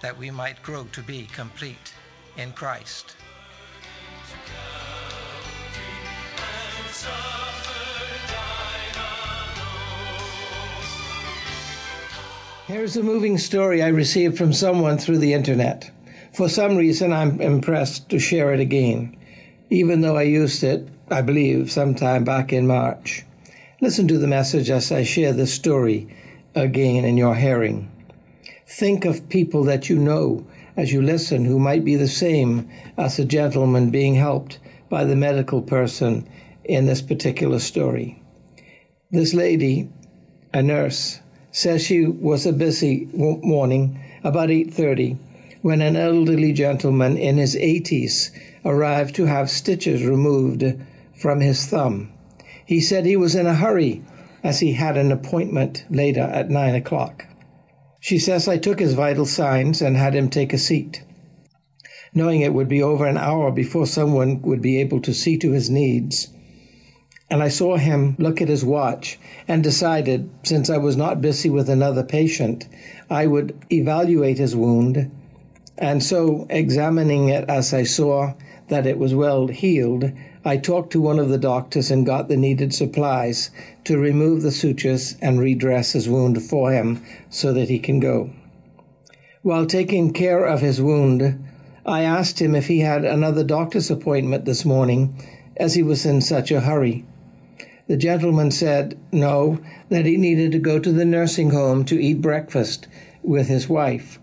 that we might grow to be complete in Christ. Here's a moving story I received from someone through the internet. For some reason, I'm impressed to share it again, even though I used it, I believe, sometime back in March. Listen to the message as I share this story again in your hearing. Think of people that you know as you listen who might be the same as the gentleman being helped by the medical person in this particular story. This lady, a nurse, says she was a busy morning about 8:30 when an elderly gentleman in his 80s arrived to have stitches removed from his thumb. He said he was in a hurry as he had an appointment later at 9 o'clock. She says I took his vital signs and had him take a seat. Knowing it would be over an hour before someone would be able to see to his needs, and I saw him look at his watch and decided, since I was not busy with another patient, I would evaluate his wound. And so, examining it as I saw that it was well healed, I talked to one of the doctors and got the needed supplies to remove the sutures and redress his wound for him so that he can go. While taking care of his wound, I asked him if he had another doctor's appointment this morning, as he was in such a hurry. The gentleman said no, that he needed to go to the nursing home to eat breakfast with his wife.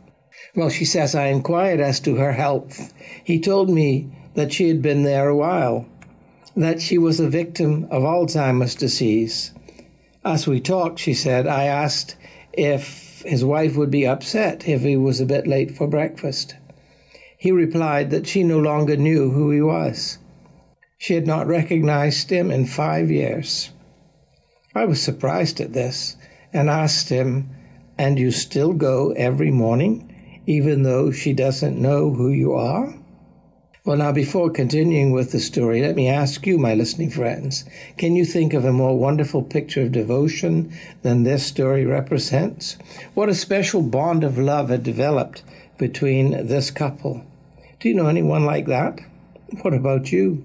Well, she says I inquired as to her health. He told me that she had been there a while that she was a victim of Alzheimer's disease. As we talked, she said, I asked if his wife would be upset if he was a bit late for breakfast. He replied that she no longer knew who he was. She had not recognized him in five years. I was surprised at this and asked him, And you still go every morning, even though she doesn't know who you are? Well, now, before continuing with the story, let me ask you, my listening friends, can you think of a more wonderful picture of devotion than this story represents? What a special bond of love had developed between this couple. Do you know anyone like that? What about you?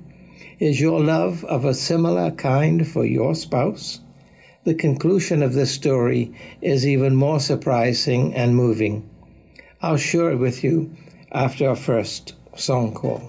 Is your love of a similar kind for your spouse? The conclusion of this story is even more surprising and moving. I'll share it with you after our first song call.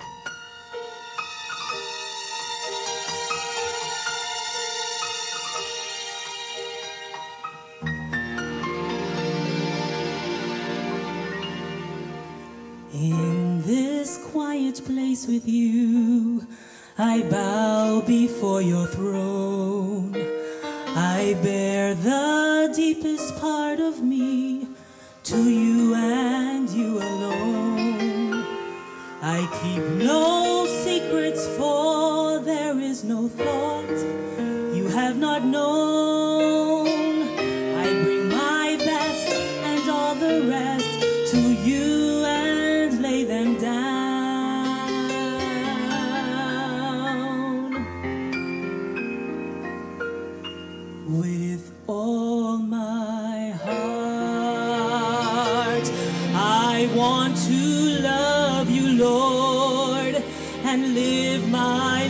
I want to love you, Lord, and live my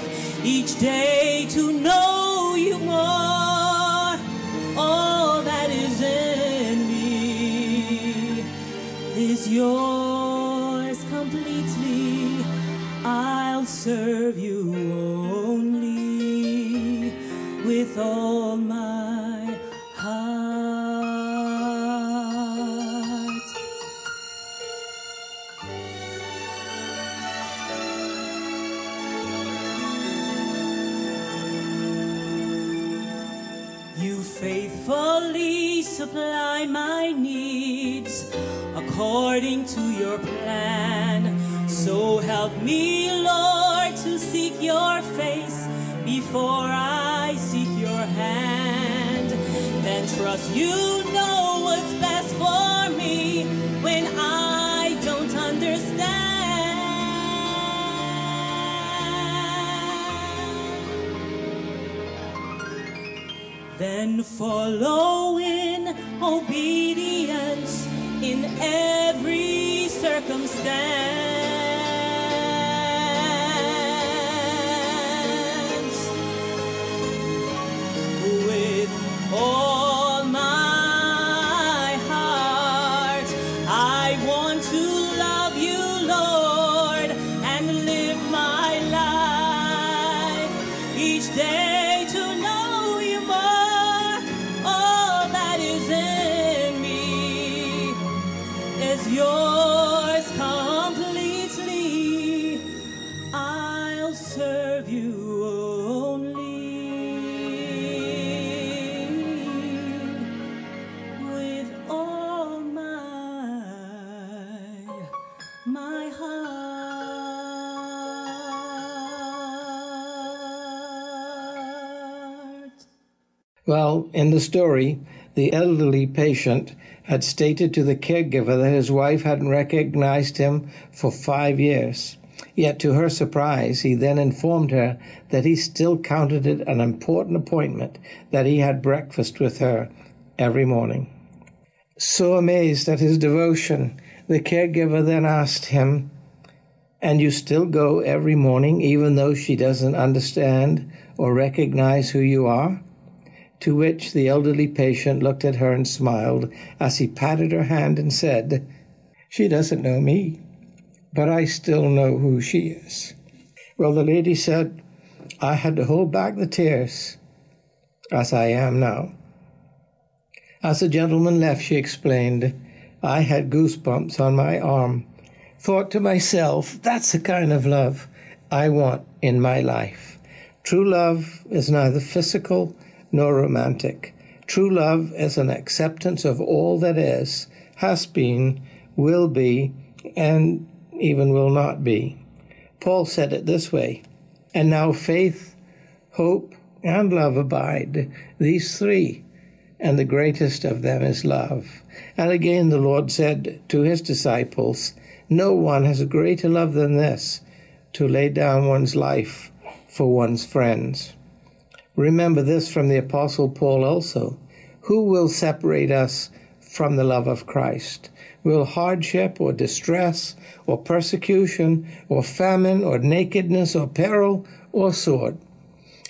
life. Each day I seek your hand. Then trust you know what's best for me when I don't understand. Then follow in obedience in every circumstance. You only with all my my heart. Well, in the story, the elderly patient had stated to the caregiver that his wife hadn't recognized him for five years. Yet, to her surprise, he then informed her that he still counted it an important appointment that he had breakfast with her every morning. So amazed at his devotion, the caregiver then asked him, And you still go every morning, even though she doesn't understand or recognize who you are? To which the elderly patient looked at her and smiled as he patted her hand and said, She doesn't know me, but I still know who she is. Well, the lady said, I had to hold back the tears, as I am now. As the gentleman left, she explained, I had goosebumps on my arm. Thought to myself, that's the kind of love I want in my life. True love is neither physical nor romantic. True love is an acceptance of all that is, has been, will be, and even will not be. Paul said it this way And now faith, hope, and love abide, these three, and the greatest of them is love. And again the Lord said to his disciples, No one has a greater love than this, to lay down one's life for one's friends. Remember this from the Apostle Paul also. Who will separate us from the love of Christ? Will hardship or distress or persecution or famine or nakedness or peril or sword?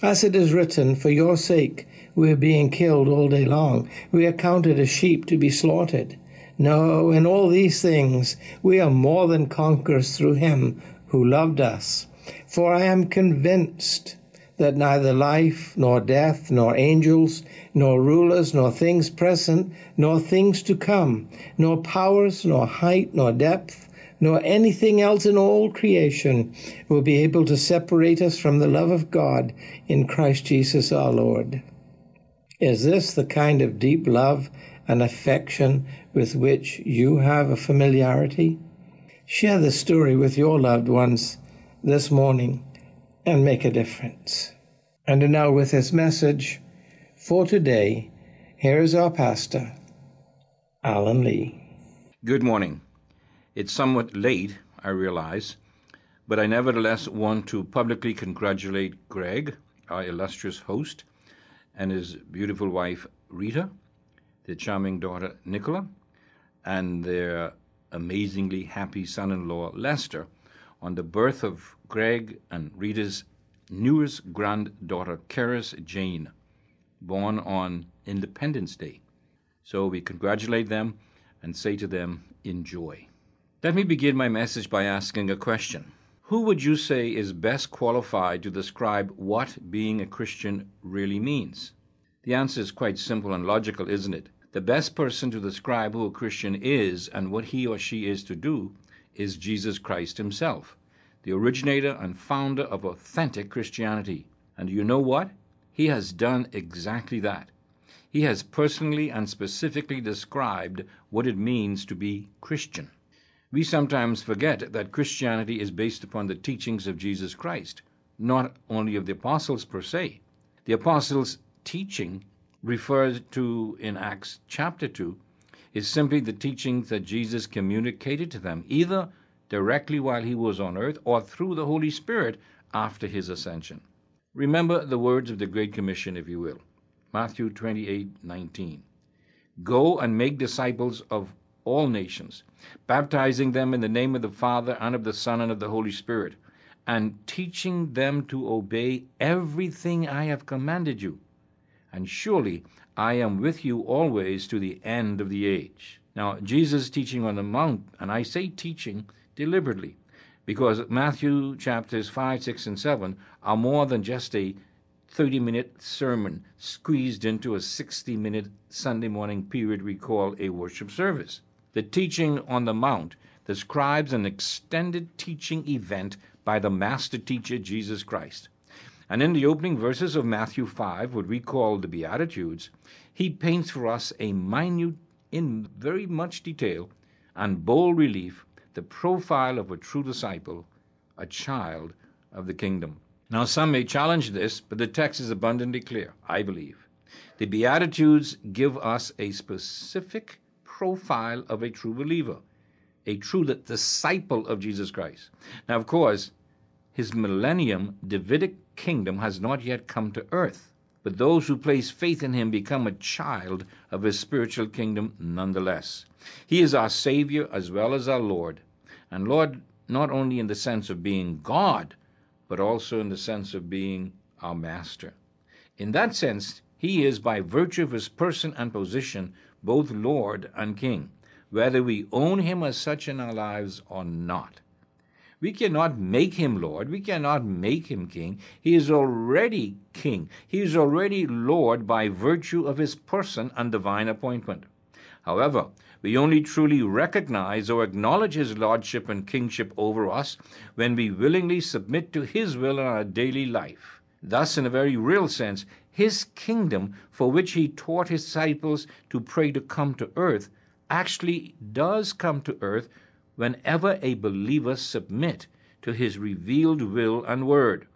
As it is written, For your sake we are being killed all day long. We are counted as sheep to be slaughtered. No, in all these things we are more than conquerors through him who loved us. For I am convinced that neither life, nor death, nor angels, nor rulers, nor things present, nor things to come, nor powers, nor height, nor depth, nor anything else in all creation will be able to separate us from the love of God in Christ Jesus our Lord. Is this the kind of deep love and affection with which you have a familiarity? Share the story with your loved ones this morning and make a difference. And now, with his message for today, here is our pastor, Alan Lee. Good morning. It's somewhat late, I realize, but I nevertheless want to publicly congratulate Greg, our illustrious host, and his beautiful wife, Rita, their charming daughter, Nicola, and their amazingly happy son in law, Lester, on the birth of Greg and Rita's newest granddaughter, Keris Jane, born on Independence Day. So we congratulate them and say to them, enjoy. Let me begin my message by asking a question. Who would you say is best qualified to describe what being a Christian really means? The answer is quite simple and logical, isn't it? The best person to describe who a Christian is and what he or she is to do is Jesus Christ himself, the originator and founder of authentic Christianity. And you know what? He has done exactly that. he has personally and specifically described what it means to be Christian. We sometimes forget that Christianity is based upon the teachings of Jesus Christ, not only of the apostles per se. The apostles' teaching referred to in Acts chapter 2 is simply the teachings that Jesus communicated to them, either directly while he was on earth or through the Holy Spirit after his ascension. Remember the words of the Great Commission, if you will. Matthew 28 19. Go and make disciples of all nations, baptizing them in the name of the Father and of the Son and of the Holy Spirit, and teaching them to obey everything I have commanded you. And surely I am with you always to the end of the age. Now, Jesus' teaching on the Mount, and I say teaching deliberately, because Matthew chapters 5, 6, and 7 are more than just a 30 minute sermon squeezed into a 60 minute Sunday morning period we call a worship service. The teaching on the Mount describes an extended teaching event by the master teacher Jesus Christ. And in the opening verses of Matthew 5, what we call the Beatitudes, he paints for us a minute, in very much detail, and bold relief the profile of a true disciple, a child of the kingdom. Now, some may challenge this, but the text is abundantly clear, I believe. The Beatitudes give us a specific profile of a true believer, a true disciple of Jesus Christ. Now, of course, his millennium Davidic kingdom has not yet come to earth, but those who place faith in him become a child of his spiritual kingdom nonetheless. He is our Savior as well as our Lord, and Lord not only in the sense of being God, but also in the sense of being our master. In that sense, he is, by virtue of his person and position, both Lord and King, whether we own him as such in our lives or not. We cannot make him Lord. We cannot make him King. He is already King. He is already Lord by virtue of his person and divine appointment. However, we only truly recognize or acknowledge his lordship and kingship over us when we willingly submit to his will in our daily life. Thus, in a very real sense, his kingdom, for which he taught his disciples to pray to come to earth, actually does come to earth whenever a believer submit to his revealed will and word.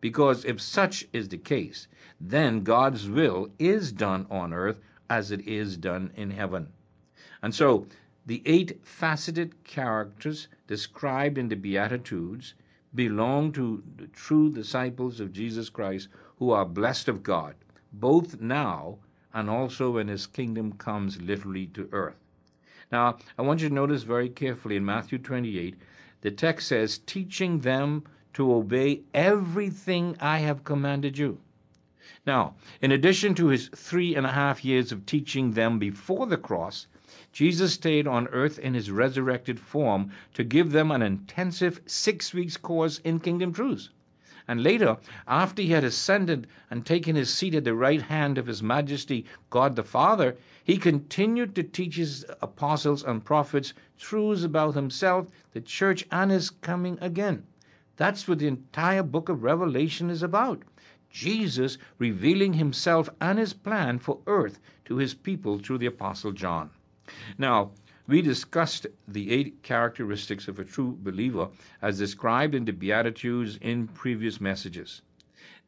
Because if such is the case, then God's will is done on earth as it is done in heaven. And so, the eight faceted characters described in the Beatitudes belong to the true disciples of Jesus Christ who are blessed of God, both now and also when his kingdom comes literally to earth. Now, I want you to notice very carefully in Matthew 28, the text says, teaching them to obey everything I have commanded you. Now, in addition to his three and a half years of teaching them before the cross, Jesus stayed on earth in his resurrected form to give them an intensive six weeks course in kingdom truths. And later, after he had ascended and taken his seat at the right hand of his majesty, God the Father, he continued to teach his apostles and prophets truths about himself, the church, and his coming again. That's what the entire book of Revelation is about. Jesus revealing himself and his plan for earth to his people through the apostle John. Now, we discussed the eight characteristics of a true believer as described in the Beatitudes in previous messages.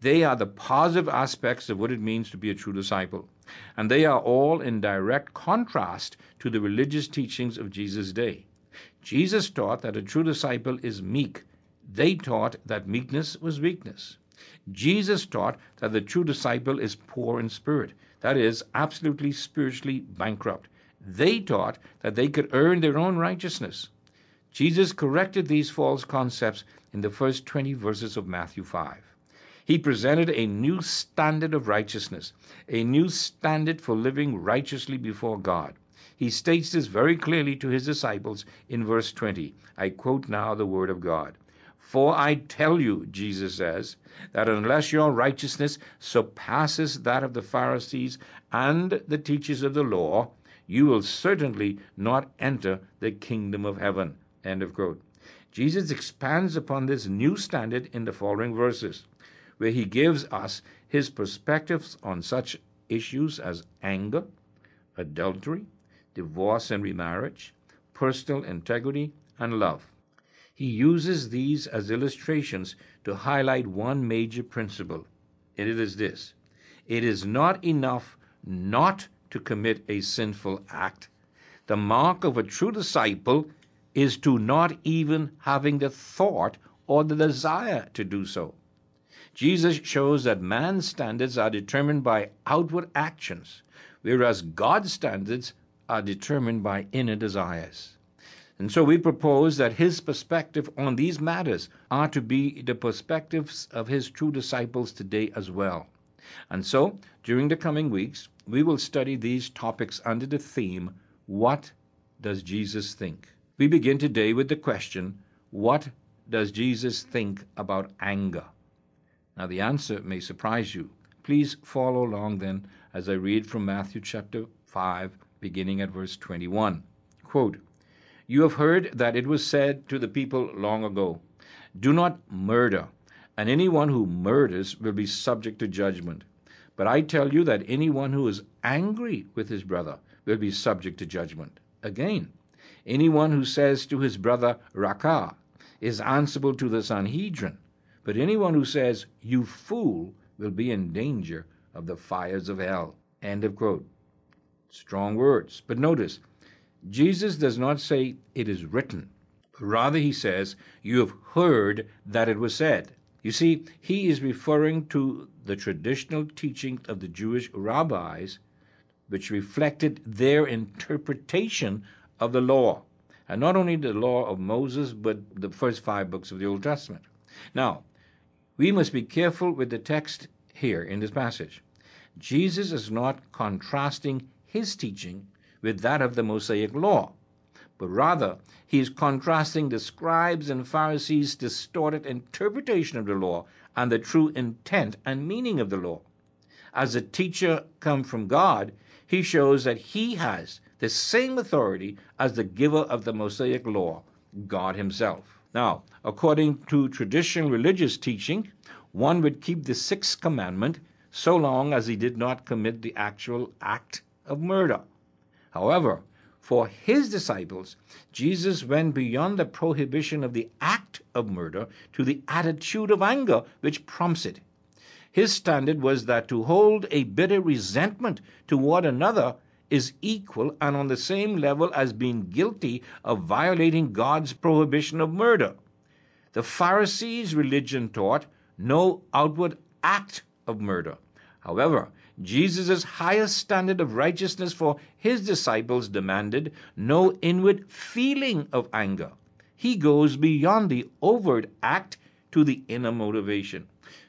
They are the positive aspects of what it means to be a true disciple, and they are all in direct contrast to the religious teachings of Jesus' day. Jesus taught that a true disciple is meek. They taught that meekness was weakness. Jesus taught that the true disciple is poor in spirit, that is, absolutely spiritually bankrupt. They taught that they could earn their own righteousness. Jesus corrected these false concepts in the first 20 verses of Matthew 5. He presented a new standard of righteousness, a new standard for living righteously before God. He states this very clearly to his disciples in verse 20. I quote now the word of God. For I tell you, Jesus says, that unless your righteousness surpasses that of the Pharisees and the teachers of the law, you will certainly not enter the kingdom of heaven. End of quote. Jesus expands upon this new standard in the following verses, where he gives us his perspectives on such issues as anger, adultery, divorce and remarriage, personal integrity, and love. He uses these as illustrations to highlight one major principle, and it is this it is not enough not to commit a sinful act. The mark of a true disciple is to not even having the thought or the desire to do so. Jesus shows that man's standards are determined by outward actions, whereas God's standards are determined by inner desires. And so we propose that his perspective on these matters are to be the perspectives of his true disciples today as well. And so, during the coming weeks, we will study these topics under the theme, What does Jesus think? We begin today with the question, What does Jesus think about anger? Now, the answer may surprise you. Please follow along then as I read from Matthew chapter 5, beginning at verse 21. Quote, You have heard that it was said to the people long ago, Do not murder, and anyone who murders will be subject to judgment. But I tell you that anyone who is angry with his brother will be subject to judgment. Again, anyone who says to his brother, Raca, is answerable to the Sanhedrin. But anyone who says, You fool, will be in danger of the fires of hell. End of quote. Strong words. But notice, Jesus does not say it is written, rather he says, You have heard that it was said. You see, he is referring to the traditional teaching of the Jewish rabbis, which reflected their interpretation of the law. And not only the law of Moses, but the first five books of the Old Testament. Now, we must be careful with the text here in this passage. Jesus is not contrasting his teaching with that of the Mosaic law, but rather he is contrasting the scribes and Pharisees' distorted interpretation of the law and the true intent and meaning of the law. As a teacher come from God, he shows that he has the same authority as the giver of the Mosaic law, God himself. Now, according to traditional religious teaching, one would keep the sixth commandment so long as he did not commit the actual act of murder. However, for his disciples, Jesus went beyond the prohibition of the act of murder to the attitude of anger which prompts it. His standard was that to hold a bitter resentment toward another is equal and on the same level as being guilty of violating God's prohibition of murder. The Pharisees' religion taught no outward act of murder. However, Jesus' highest standard of righteousness for his disciples demanded no inward feeling of anger. He goes beyond the overt act to the inner motivation.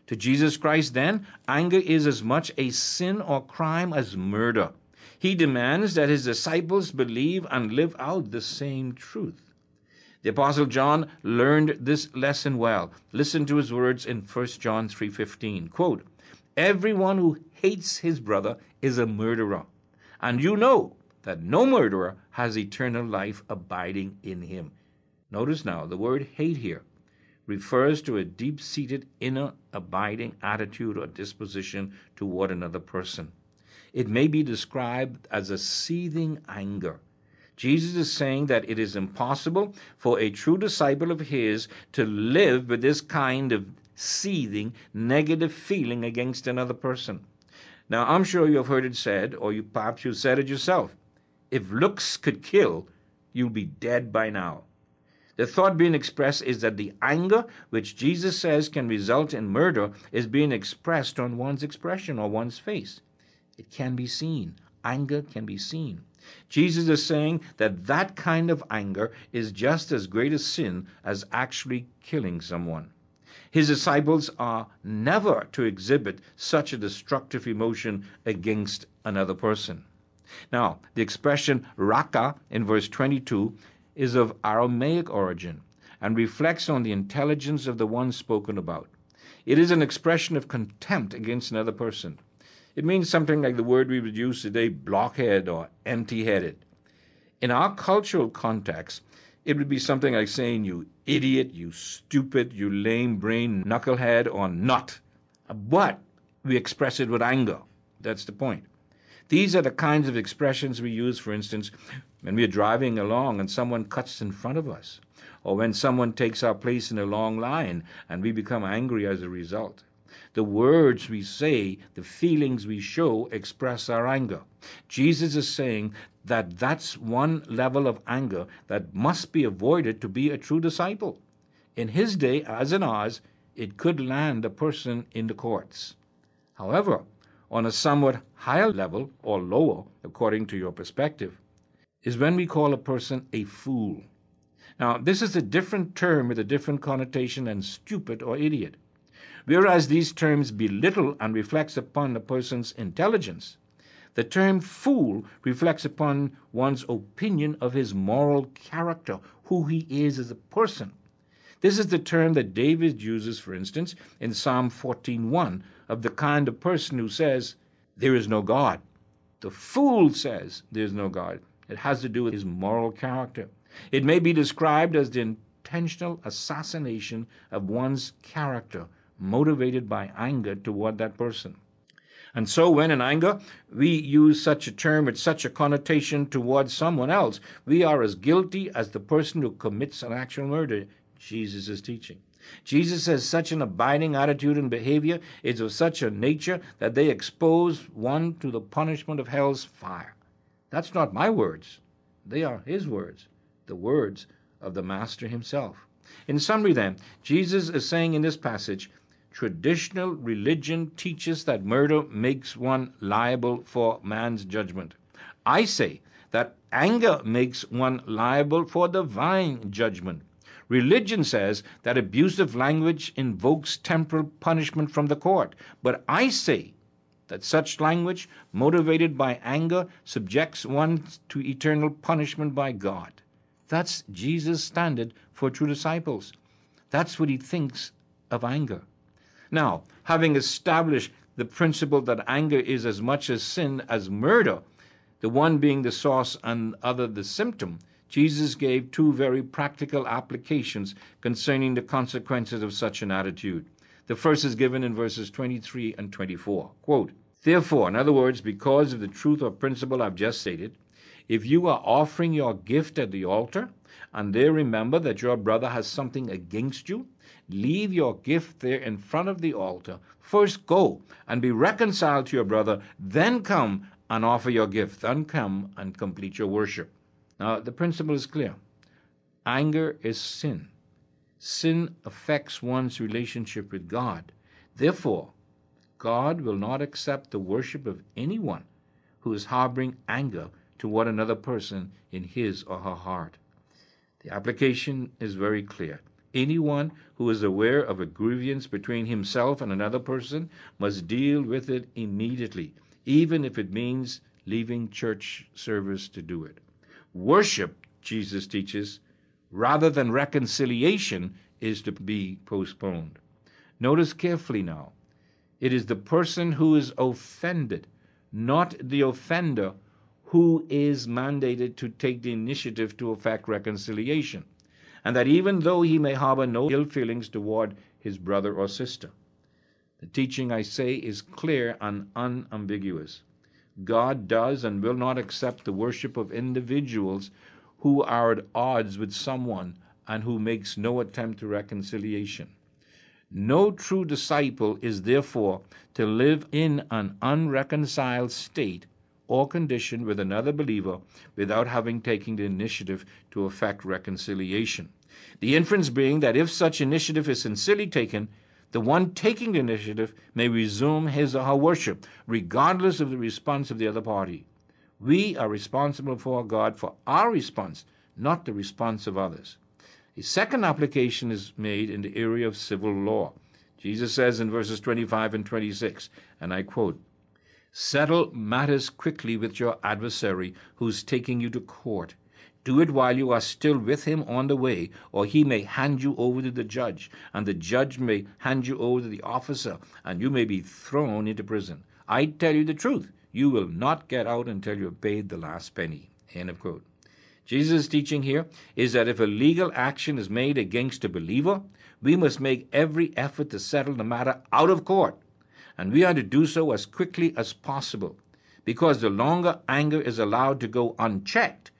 To Jesus Christ, then, anger is as much a sin or crime as murder. He demands that his disciples believe and live out the same truth. The apostle John learned this lesson well. Listen to his words in 1 John 3:15. Quote, "Everyone who hates his brother is a murderer, and you know that no murderer has eternal life abiding in him." Notice now the word hate here refers to a deep-seated inner abiding attitude or disposition toward another person. It may be described as a seething anger. Jesus is saying that it is impossible for a true disciple of his to live with this kind of seething negative feeling against another person. Now, I'm sure you have heard it said, or you perhaps you said it yourself. If looks could kill, you'll be dead by now. The thought being expressed is that the anger which Jesus says can result in murder is being expressed on one's expression or one's face. It can be seen. Anger can be seen. Jesus is saying that that kind of anger is just as great a sin as actually killing someone. His disciples are never to exhibit such a destructive emotion against another person. Now, the expression raca in verse 22 is of Aramaic origin and reflects on the intelligence of the one spoken about. It is an expression of contempt against another person. It means something like the word we would use today, blockhead or empty headed. In our cultural context, it would be something like saying, you idiot, you stupid, you lame brain, knucklehead, or nut. But we express it with anger. That's the point. These are the kinds of expressions we use, for instance, when we are driving along and someone cuts in front of us, or when someone takes our place in a long line and we become angry as a result. The words we say, the feelings we show, express our anger. Jesus is saying that that's one level of anger that must be avoided to be a true disciple. In his day, as in ours, it could land a person in the courts. However, on a somewhat higher level, or lower, according to your perspective, is when we call a person a fool. Now, this is a different term with a different connotation than stupid or idiot. Whereas these terms belittle and reflects upon a person's intelligence, the term fool reflects upon one's opinion of his moral character, who he is as a person. This is the term that David uses, for instance, in Psalm 14:1 of the kind of person who says, There is no God. The fool says, There is no God. It has to do with his moral character. It may be described as the intentional assassination of one's character, motivated by anger toward that person. And so, when in anger we use such a term with such a connotation towards someone else, we are as guilty as the person who commits an actual murder, Jesus is teaching. Jesus says such an abiding attitude and behavior is of such a nature that they expose one to the punishment of hell's fire. That's not my words, they are his words, the words of the Master himself. In summary, then, Jesus is saying in this passage traditional religion teaches that murder makes one liable for man's judgment. I say that anger makes one liable for divine judgment. Religion says that abusive language invokes temporal punishment from the court, but I say that such language, motivated by anger, subjects one to eternal punishment by God. That's Jesus' standard for true disciples. That's what he thinks of anger. Now, having established the principle that anger is as much a sin as murder, the one being the source and the other the symptom, Jesus gave two very practical applications concerning the consequences of such an attitude. The first is given in verses 23 and 24. Quote, Therefore, in other words, because of the truth or principle I've just stated, if you are offering your gift at the altar, and there remember that your brother has something against you, leave your gift there in front of the altar. First go and be reconciled to your brother, then come and offer your gift, then come and complete your worship. Now, the principle is clear anger is sin. Sin affects one's relationship with God. Therefore, God will not accept the worship of anyone who is harboring anger toward another person in his or her heart. The application is very clear. Anyone who is aware of a grievance between himself and another person must deal with it immediately, even if it means leaving church service to do it. Worship, Jesus teaches, rather than reconciliation, is to be postponed. Notice carefully now. It is the person who is offended, not the offender, who is mandated to take the initiative to effect reconciliation, and that even though he may harbor no ill feelings toward his brother or sister. The teaching, I say, is clear and unambiguous. God does and will not accept the worship of individuals who are at odds with someone and who makes no attempt to reconciliation. No true disciple is therefore to live in an unreconciled state or condition with another believer without having taken the initiative to effect reconciliation. The inference being that if such initiative is sincerely taken, the one taking the initiative may resume his or her worship, regardless of the response of the other party. We are responsible for God for our response, not the response of others. A second application is made in the area of civil law. Jesus says in verses 25 and 26, and I quote, Settle matters quickly with your adversary who's taking you to court do it while you are still with him on the way, or he may hand you over to the judge, and the judge may hand you over to the officer, and you may be thrown into prison. I tell you the truth, you will not get out until you have paid the last penny. End of quote. Jesus' teaching here is that if a legal action is made against a believer, we must make every effort to settle the matter out of court. And we are to do so as quickly as possible, because the longer anger is allowed to go unchecked,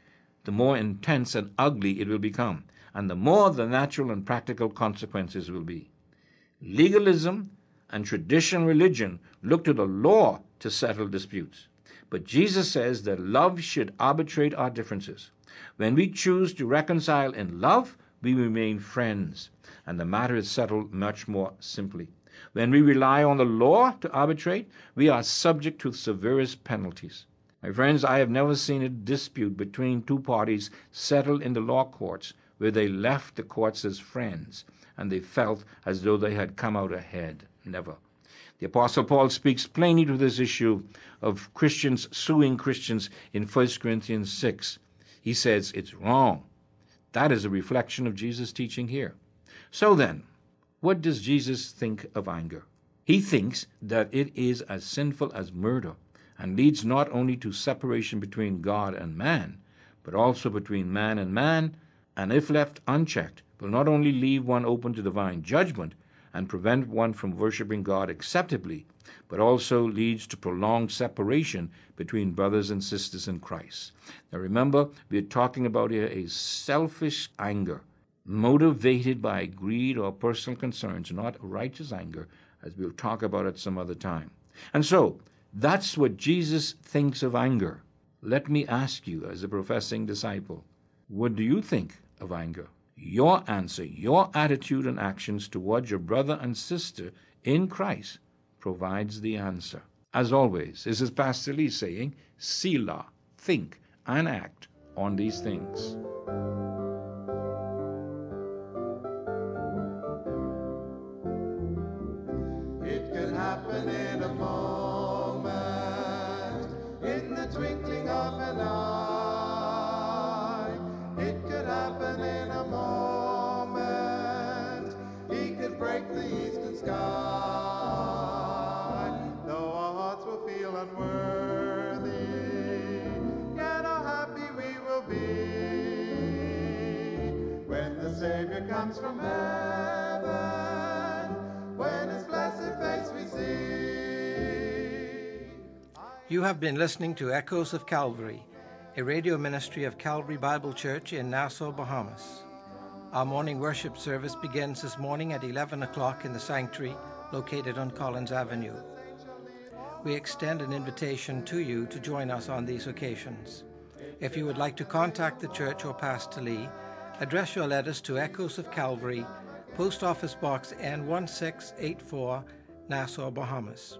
the more intense and ugly it will become, and the more the natural and practical consequences will be. Legalism and traditional religion look to the law to settle disputes. But Jesus says that love should arbitrate our differences. When we choose to reconcile in love, we remain friends, and the matter is settled much more simply. When we rely on the law to arbitrate, we are subject to severest penalties. My friends, I have never seen a dispute between two parties settled in the law courts where they left the courts as friends and they felt as though they had come out ahead. Never. The Apostle Paul speaks plainly to this issue of Christians suing Christians in 1 Corinthians 6. He says it's wrong. That is a reflection of Jesus' teaching here. So then, what does Jesus think of anger? He thinks that it is as sinful as murder and leads not only to separation between God and man, but also between man and man, and if left unchecked, will not only leave one open to divine judgment, and prevent one from worshiping God acceptably, but also leads to prolonged separation between brothers and sisters in Christ. Now remember, we're talking about here a selfish anger, motivated by greed or personal concerns, not righteous anger, as we'll talk about at some other time. And so, that's what Jesus thinks of anger. Let me ask you, as a professing disciple, what do you think of anger? your answer, your attitude and actions towards your brother and sister in Christ provides the answer. As always, this is Pastor Lee saying, Selah, think and act on these things. The twinkling of an eye. It could happen in a moment. He could break the eastern sky. Though our hearts will feel unworthy, yet how happy we will be when the Savior comes from heaven, You have been listening to Echoes of Calvary, a radio ministry of Calvary Bible Church in Nassau, Bahamas. Our morning worship service begins this morning at 11 o'clock in the sanctuary located on Collins Avenue. We extend an invitation to you to join us on these occasions. If you would like to contact the church or Pastor Lee, address your letters to Echoes of Calvary, Post Office Box N1684, Nassau, Bahamas.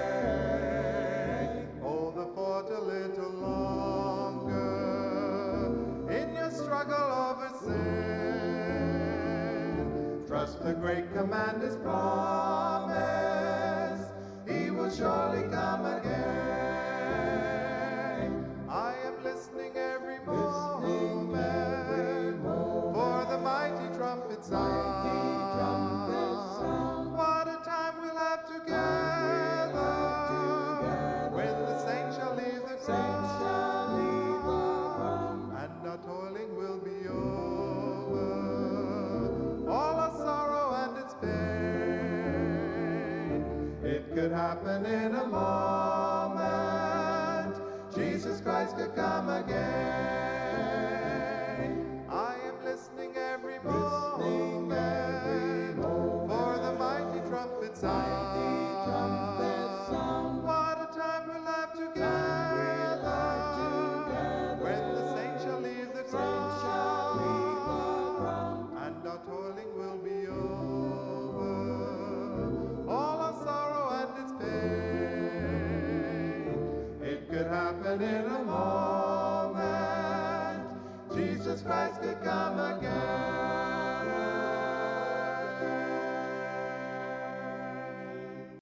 The great commander's promise, he will surely come could happen